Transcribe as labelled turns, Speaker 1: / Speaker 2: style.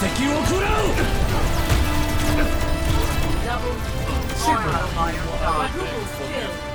Speaker 1: 敵を食らう
Speaker 2: Double armor on.